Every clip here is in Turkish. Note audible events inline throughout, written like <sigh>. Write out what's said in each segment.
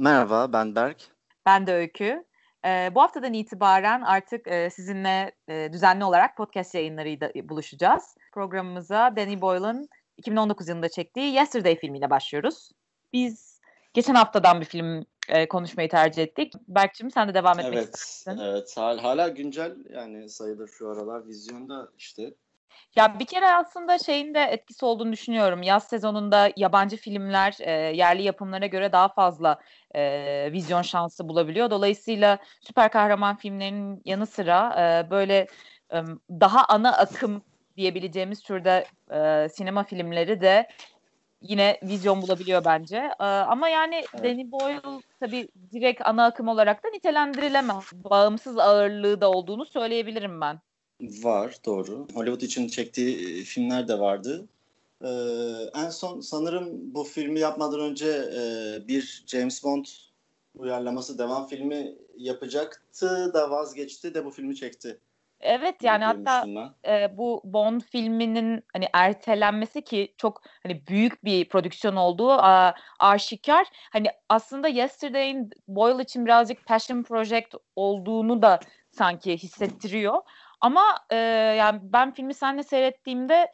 Merhaba, ben Berk. Ben de Öykü. Ee, bu haftadan itibaren artık e, sizinle e, düzenli olarak podcast yayınlarıyla buluşacağız. Programımıza Danny Boyle'ın 2019 yılında çektiği Yesterday filmiyle başlıyoruz. Biz geçen haftadan bir film e, konuşmayı tercih ettik. Berk'cim sen de devam etmek evet, istersin. Evet, hala güncel yani sayılır şu aralar vizyonda işte ya bir kere aslında şeyin de etkisi olduğunu düşünüyorum. Yaz sezonunda yabancı filmler e, yerli yapımlara göre daha fazla e, vizyon şansı bulabiliyor. Dolayısıyla süper kahraman filmlerinin yanı sıra e, böyle e, daha ana akım diyebileceğimiz türde e, sinema filmleri de yine vizyon bulabiliyor bence. E, ama yani evet. Danny Boyle tabii direkt ana akım olarak da nitelendirilemez. Bağımsız ağırlığı da olduğunu söyleyebilirim ben. Var doğru. Hollywood için çektiği filmler de vardı. Ee, en son sanırım bu filmi yapmadan önce e, bir James Bond uyarlaması devam filmi yapacaktı da vazgeçti de bu filmi çekti. Evet yani hatta e, bu Bond filminin hani ertelenmesi ki çok hani büyük bir prodüksiyon olduğu a, aşikar. Hani aslında Yesterday'in Boyle için birazcık passion project olduğunu da sanki hissettiriyor. Ama e, yani ben filmi seninle seyrettiğimde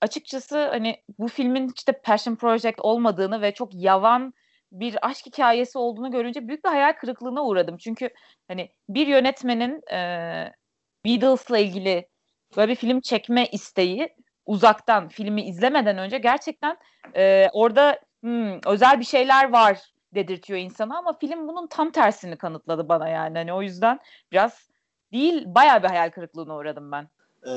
açıkçası hani bu filmin işte passion project olmadığını ve çok yavan bir aşk hikayesi olduğunu görünce büyük bir hayal kırıklığına uğradım. Çünkü hani bir yönetmenin e, Beatles'la ilgili böyle bir film çekme isteği uzaktan filmi izlemeden önce gerçekten e, orada hmm, özel bir şeyler var dedirtiyor insana ama film bunun tam tersini kanıtladı bana yani. Hani o yüzden biraz değil bayağı bir hayal kırıklığına uğradım ben. Ee,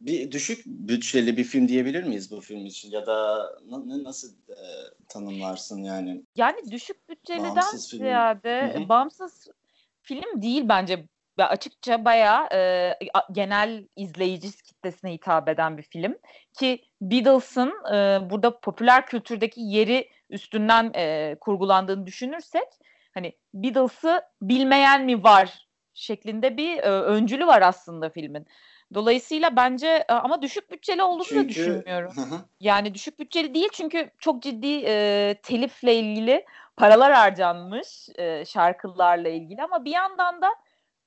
bir düşük bütçeli bir film diyebilir miyiz bu film için ya da na- nasıl e, tanımlarsın yani? Yani düşük bütçeliden ziyade film. bağımsız film değil bence. Ya açıkça bayağı e, genel izleyici kitlesine hitap eden bir film ki Beatles'ın e, burada popüler kültürdeki yeri üstünden e, kurgulandığını düşünürsek hani Beatles'ı bilmeyen mi var şeklinde bir e, öncülü var aslında filmin. Dolayısıyla bence e, ama düşük bütçeli olduğunu çünkü... da düşünmüyorum. yani düşük bütçeli değil çünkü çok ciddi e, telifle ilgili paralar harcanmış e, şarkılarla ilgili ama bir yandan da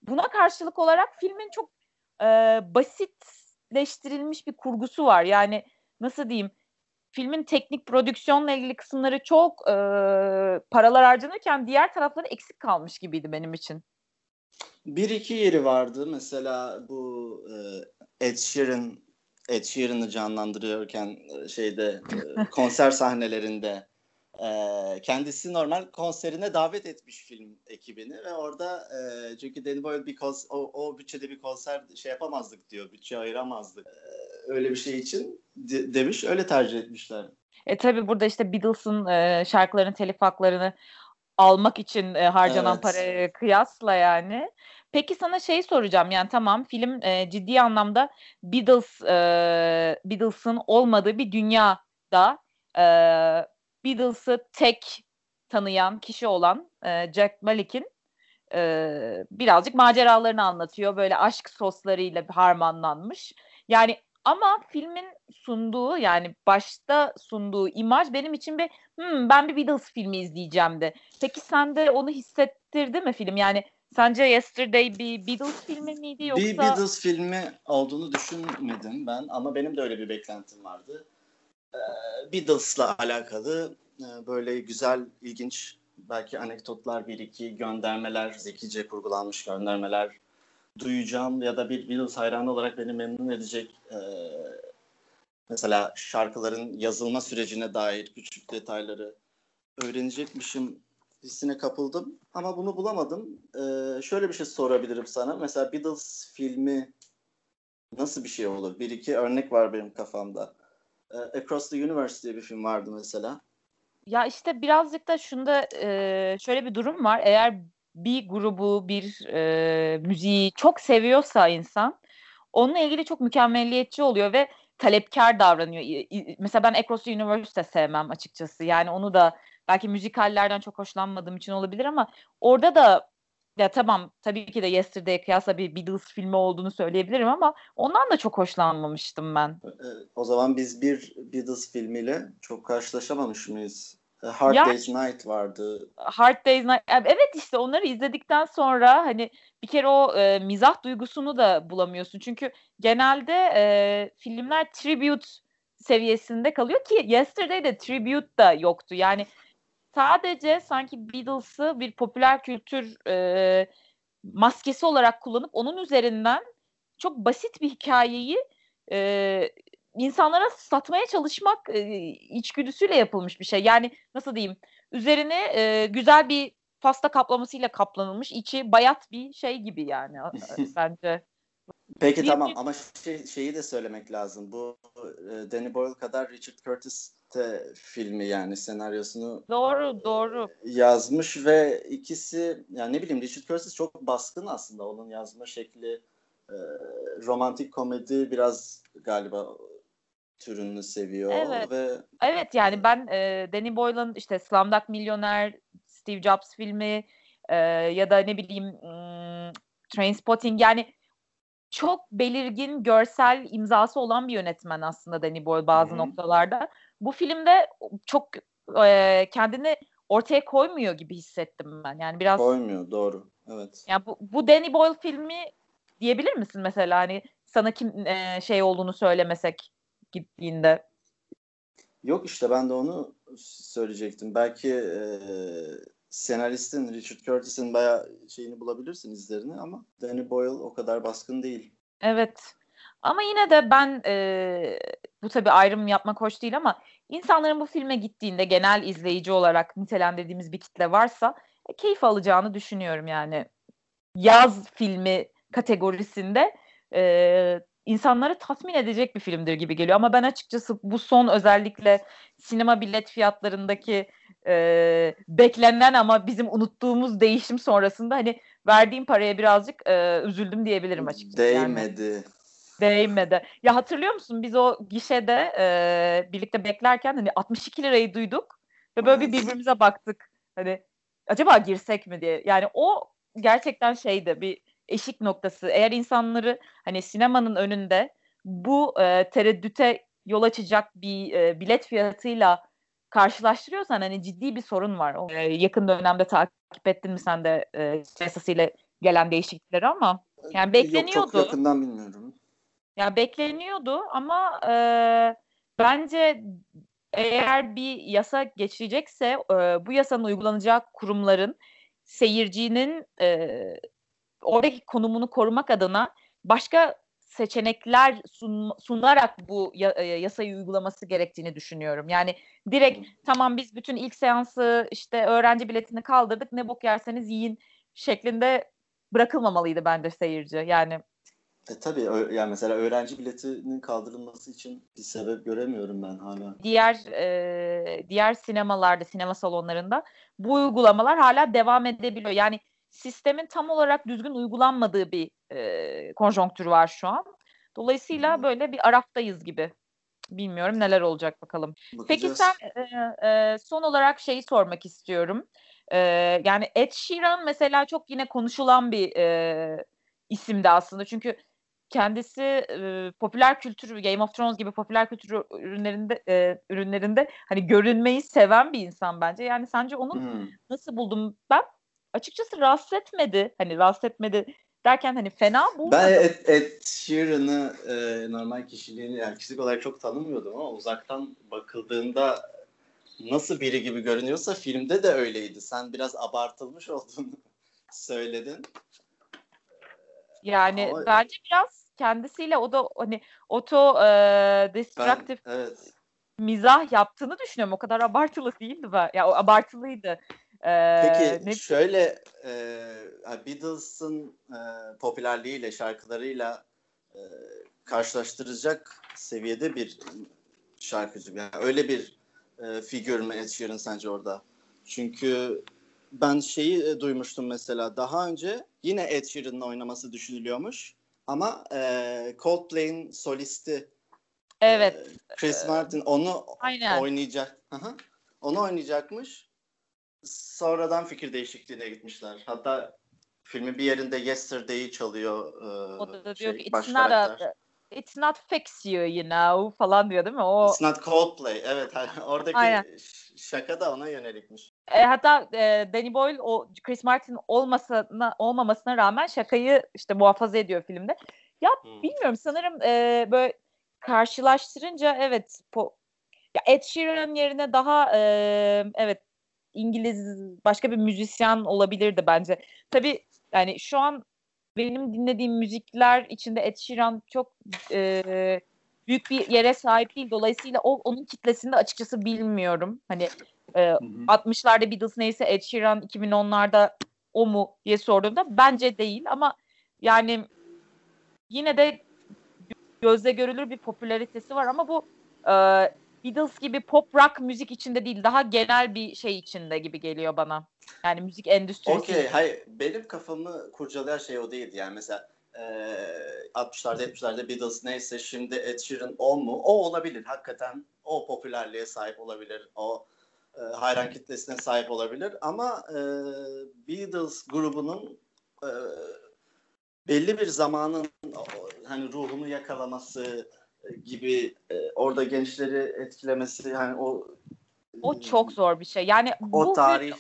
buna karşılık olarak filmin çok e, basitleştirilmiş bir kurgusu var. Yani nasıl diyeyim? Filmin teknik prodüksiyonla ilgili kısımları çok e, paralar harcanırken diğer tarafları eksik kalmış gibiydi benim için. Bir iki yeri vardı. Mesela bu e, Ed Sheeran Ed Sheeran'ı canlandırıyorken e, şeyde e, <laughs> konser sahnelerinde e, kendisi normal konserine davet etmiş film ekibini ve orada e, çünkü Danny Boyle bir kons- o, o bütçede bir konser şey yapamazdık diyor. Bütçe ayıramazdık. E, öyle bir şey için de, demiş. Öyle tercih etmişler. E tabi burada işte Beatles'ın e, şarkıların telif haklarını almak için e, harcanan evet. paraya kıyasla yani. Peki sana şey soracağım yani tamam film e, ciddi anlamda Beatles e, Beatles'ın olmadığı bir dünyada e, Beatles'ı tek tanıyan kişi olan e, Jack Malik'in e, birazcık maceralarını anlatıyor. Böyle aşk soslarıyla harmanlanmış. Yani ama filmin sunduğu yani başta sunduğu imaj benim için bir hmm, ben bir Beatles filmi izleyeceğim de. Peki sen de onu hissettirdi mi film? Yani sence Yesterday bir Beatles filmi miydi yoksa? Bir Beatles filmi olduğunu düşünmedim ben ama benim de öyle bir beklentim vardı. Ee, Beatles'la alakalı e, böyle güzel, ilginç belki anekdotlar bir iki göndermeler, zekice kurgulanmış göndermeler duyacağım ya da bir Beatles hayranı olarak beni memnun edecek e, mesela şarkıların yazılma sürecine dair küçük detayları öğrenecekmişim hissine kapıldım ama bunu bulamadım. Ee, şöyle bir şey sorabilirim sana. Mesela Beatles filmi nasıl bir şey olur? Bir iki örnek var benim kafamda. Ee, Across the Universe diye bir film vardı mesela. Ya işte birazcık da şunda e, şöyle bir durum var. Eğer bir grubu, bir e, müziği çok seviyorsa insan onunla ilgili çok mükemmelliyetçi oluyor ve talepkar davranıyor. Mesela ben Across the Universe de sevmem açıkçası. Yani onu da belki müzikallerden çok hoşlanmadığım için olabilir ama orada da ya tamam tabii ki de Yesterday'e kıyasla bir Beatles filmi olduğunu söyleyebilirim ama ondan da çok hoşlanmamıştım ben. O zaman biz bir Beatles filmiyle çok karşılaşamamış mıyız? Hard ya, Day's Night vardı. Hard Day's Night. Evet işte onları izledikten sonra hani bir kere o e, mizah duygusunu da bulamıyorsun. Çünkü genelde e, filmler tribute seviyesinde kalıyor ki Yesterday'de tribute da yoktu. Yani sadece sanki Beatles'ı bir popüler kültür e, maskesi olarak kullanıp onun üzerinden çok basit bir hikayeyi e, insanlara satmaya çalışmak e, içgüdüsüyle yapılmış bir şey. Yani nasıl diyeyim? Üzerine e, güzel bir pasta kaplamasıyla kaplanılmış, içi bayat bir şey gibi yani <laughs> bence. Peki bir, tamam ama şey, şeyi de söylemek lazım. Bu e, Danny Boyle kadar Richard Curtis de filmi yani senaryosunu doğru doğru yazmış ve ikisi yani ne bileyim Richard Curtis çok baskın aslında onun yazma şekli e, romantik komedi biraz galiba türünü seviyor evet. ve evet yani ben e, Danny Boyle'ın işte Slumdog Millionaire, Steve Jobs filmi e, ya da ne bileyim ım, Trainspotting yani çok belirgin görsel imzası olan bir yönetmen aslında Danny Boyle bazı Hı-hı. noktalarda. Bu filmde çok e, kendini ortaya koymuyor gibi hissettim ben. Yani biraz koymuyor doğru. Evet. Yani bu, bu Danny Boyle filmi diyebilir misin mesela hani sana kim e, şey olduğunu söylemesek gittiğinde? Yok işte ben de onu söyleyecektim. Belki e, senaristin Richard Curtis'in bayağı şeyini bulabilirsin izlerini ama Danny Boyle o kadar baskın değil. Evet. Ama yine de ben e, bu tabii ayrım yapmak hoş değil ama insanların bu filme gittiğinde genel izleyici olarak nitelendirdiğimiz bir kitle varsa e, keyif alacağını düşünüyorum yani. Yaz filmi kategorisinde e, insanları tatmin edecek bir filmdir gibi geliyor. Ama ben açıkçası bu son özellikle sinema bilet fiyatlarındaki e, beklenen ama bizim unuttuğumuz değişim sonrasında hani verdiğim paraya birazcık e, üzüldüm diyebilirim açıkçası. Değmedi. Yani. Değmedi. Ya hatırlıyor musun biz o gişede e, birlikte beklerken hani 62 lirayı duyduk ve böyle bir birbirimize baktık. Hani acaba girsek mi diye. Yani o gerçekten şeydi bir eşik noktası. Eğer insanları hani sinemanın önünde bu e, tereddüte yol açacak bir e, bilet fiyatıyla karşılaştırıyorsan hani ciddi bir sorun var. E, yakın dönemde takip ettin mi sen de e, yasasıyla gelen değişiklikleri ama yani bekleniyordu. Yok, çok yakından bilmiyorum. Ya bekleniyordu ama e, bence eğer bir yasa geçirecekse e, bu yasanın uygulanacağı kurumların seyircinin e, oradaki konumunu korumak adına başka seçenekler sun, sunarak bu e, yasayı uygulaması gerektiğini düşünüyorum. Yani direkt tamam biz bütün ilk seansı işte öğrenci biletini kaldırdık ne bok yerseniz yiyin şeklinde bırakılmamalıydı bence seyirci. Yani e tabii yani mesela öğrenci biletinin kaldırılması için bir sebep göremiyorum ben hala. Diğer e, diğer sinemalarda, sinema salonlarında bu uygulamalar hala devam edebiliyor. Yani sistemin tam olarak düzgün uygulanmadığı bir e, konjonktür var şu an. Dolayısıyla hmm. böyle bir araftayız gibi. Bilmiyorum neler olacak bakalım. Bakacağız. Peki sen e, e, son olarak şeyi sormak istiyorum. E, yani Ed Sheeran mesela çok yine konuşulan bir e, isimdi aslında. Çünkü kendisi e, popüler kültür Game of Thrones gibi popüler kültür ürünlerinde e, ürünlerinde hani görünmeyi seven bir insan bence. Yani sence onu hmm. nasıl buldum? Ben açıkçası rahatsız etmedi. Hani rahatsız etmedi derken hani fena bulmadım. Ben Ed, Ed Sheeran'ı e, normal kişiliğini yani kişilik olarak çok tanımıyordum ama uzaktan bakıldığında nasıl biri gibi görünüyorsa filmde de öyleydi. Sen biraz abartılmış <laughs> olduğunu söyledin. Yani ama... bence biraz kendisiyle o da hani oto e, destructive ben, evet. mizah yaptığını düşünüyorum. O kadar abartılı değildi ben. Ya o abartılıydı. Peki ne... şöyle e, Beatles'ın e, popülerliğiyle şarkılarıyla e, karşılaştıracak seviyede bir şarkıcı. Yani öyle bir e, figür mü Ed Sheeran sence orada? Çünkü ben şeyi e, duymuştum mesela daha önce yine Ed Sheeran'ın oynaması düşünülüyormuş ama e, Coldplay'in solisti Evet. E, Chris Martin onu Aynen. oynayacak. Hı Onu oynayacakmış sonradan fikir değişikliğine gitmişler. Hatta filmin bir yerinde Yesterday'i çalıyor. E, o da diyor şey, ki it's not a, it's not fix you you know falan diyor değil mi? O It's not Coldplay. Evet <laughs> oradaki Şaka da ona yönelikmiş. E, hatta e, Danny Boyle o Chris Martin olmasına olmamasına rağmen şakayı işte muhafaza ediyor filmde. Ya hmm. bilmiyorum sanırım e, böyle karşılaştırınca evet po, ya Ed Sheeran yerine daha e, evet İngiliz başka bir müzisyen olabilirdi bence. Tabii yani şu an benim dinlediğim müzikler içinde Ed Sheeran çok e, büyük bir yere sahip değil. Dolayısıyla o onun kitlesini de açıkçası bilmiyorum. Hani e, 60'larda Beatles neyse Ed Sheeran 2010'larda o mu diye sorduğumda bence değil ama yani yine de gözle görülür bir popülaritesi var ama bu e, Beatles gibi pop rock müzik içinde değil daha genel bir şey içinde gibi geliyor bana. Yani müzik endüstrisi. Okey. Hayır benim kafamı kurcalayan şey o değildi. Yani mesela e, 60'larda 70'lerde Beatles neyse şimdi Ed Sheeran o mu? O olabilir. Hakikaten o popülerliğe sahip olabilir. O e, hayran kitlesine sahip olabilir. Ama e, Beatles grubunun e, belli bir zamanın hani ruhunu yakalaması gibi e, orada gençleri etkilemesi yani o o çok zor bir şey. Yani o bu tarih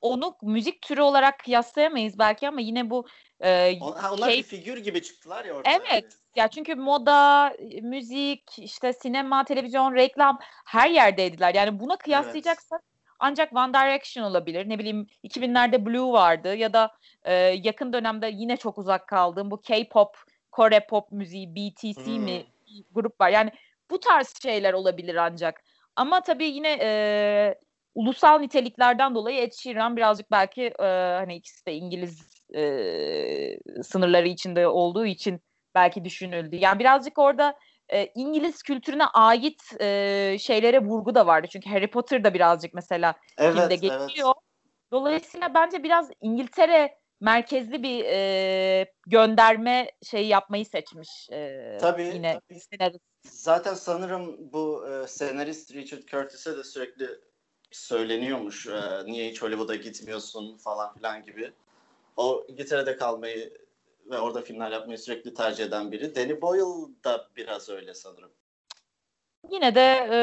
onu müzik türü olarak kıyaslayamayız belki ama yine bu e, onlar keyif... bir figür gibi çıktılar ya orada. Evet. Ya çünkü moda, müzik, işte sinema, televizyon, reklam her yerdeydiler. Yani buna kıyaslayacaksak evet. ancak One Direction olabilir. Ne bileyim 2000'lerde Blue vardı ya da e, yakın dönemde yine çok uzak kaldığım bu K-pop, Kore pop müziği, BTC hmm. mi grup var. Yani bu tarz şeyler olabilir ancak. Ama tabii yine e, ulusal niteliklerden dolayı Ed Sheeran birazcık belki e, hani ikisi de İngiliz e, sınırları içinde olduğu için belki düşünüldü. Yani birazcık orada e, İngiliz kültürüne ait e, şeylere vurgu da vardı. Çünkü Harry Potter da birazcık mesela evet, filmde geçiyor. Evet. Dolayısıyla bence biraz İngiltere merkezli bir e, gönderme şey yapmayı seçmiş. E, tabii, yine tabii. Senarist. Zaten sanırım bu e, senarist Richard Curtis'e de sürekli söyleniyormuş. E, niye hiç Hollywood'a gitmiyorsun falan filan gibi. O İngiltere'de kalmayı ve orada filmler yapmayı sürekli tercih eden biri. Danny Boyle da biraz öyle sanırım. Yine de e,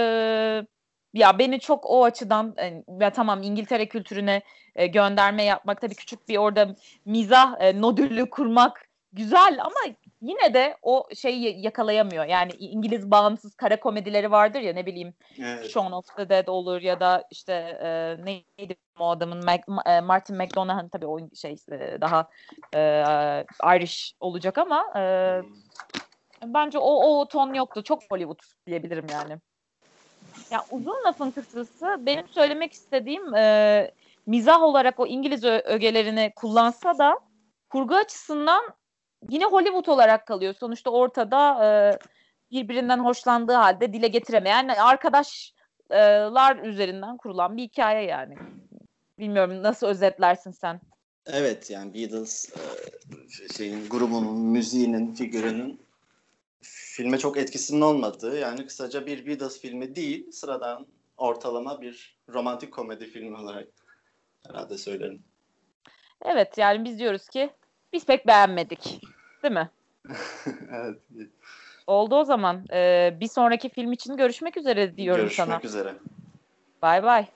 ya beni çok o açıdan e, ya tamam İngiltere kültürüne e, gönderme yapmak tabii küçük bir orada mizah e, nodülü kurmak güzel ama yine de o şeyi yakalayamıyor. Yani İngiliz bağımsız kara komedileri vardır ya ne bileyim evet. Shaun of the Dead olur ya da işte e, neydi o adamın Mac, e, Martin McDonaghan tabii o şey e, daha e, Irish olacak ama e, hmm. bence o o ton yoktu. Çok Hollywood diyebilirim yani. Ya uzun lafın kısası benim söylemek istediğim e, mizah olarak o İngiliz ögelerini kullansa da kurgu açısından yine Hollywood olarak kalıyor. Sonuçta ortada e, birbirinden hoşlandığı halde dile getiremeyen arkadaşlar üzerinden kurulan bir hikaye yani. Bilmiyorum nasıl özetlersin sen? Evet yani Beatles e, şeyin grubunun, müziğinin, figürünün filme çok etkisinin olmadığı yani kısaca bir Beatles filmi değil sıradan ortalama bir romantik komedi filmi olarak herhalde söylerim. Evet yani biz diyoruz ki biz pek beğenmedik. Değil mi? <laughs> evet. Oldu o zaman. Ee, bir sonraki film için görüşmek üzere diyorum görüşmek sana. Görüşmek üzere. Bay bay.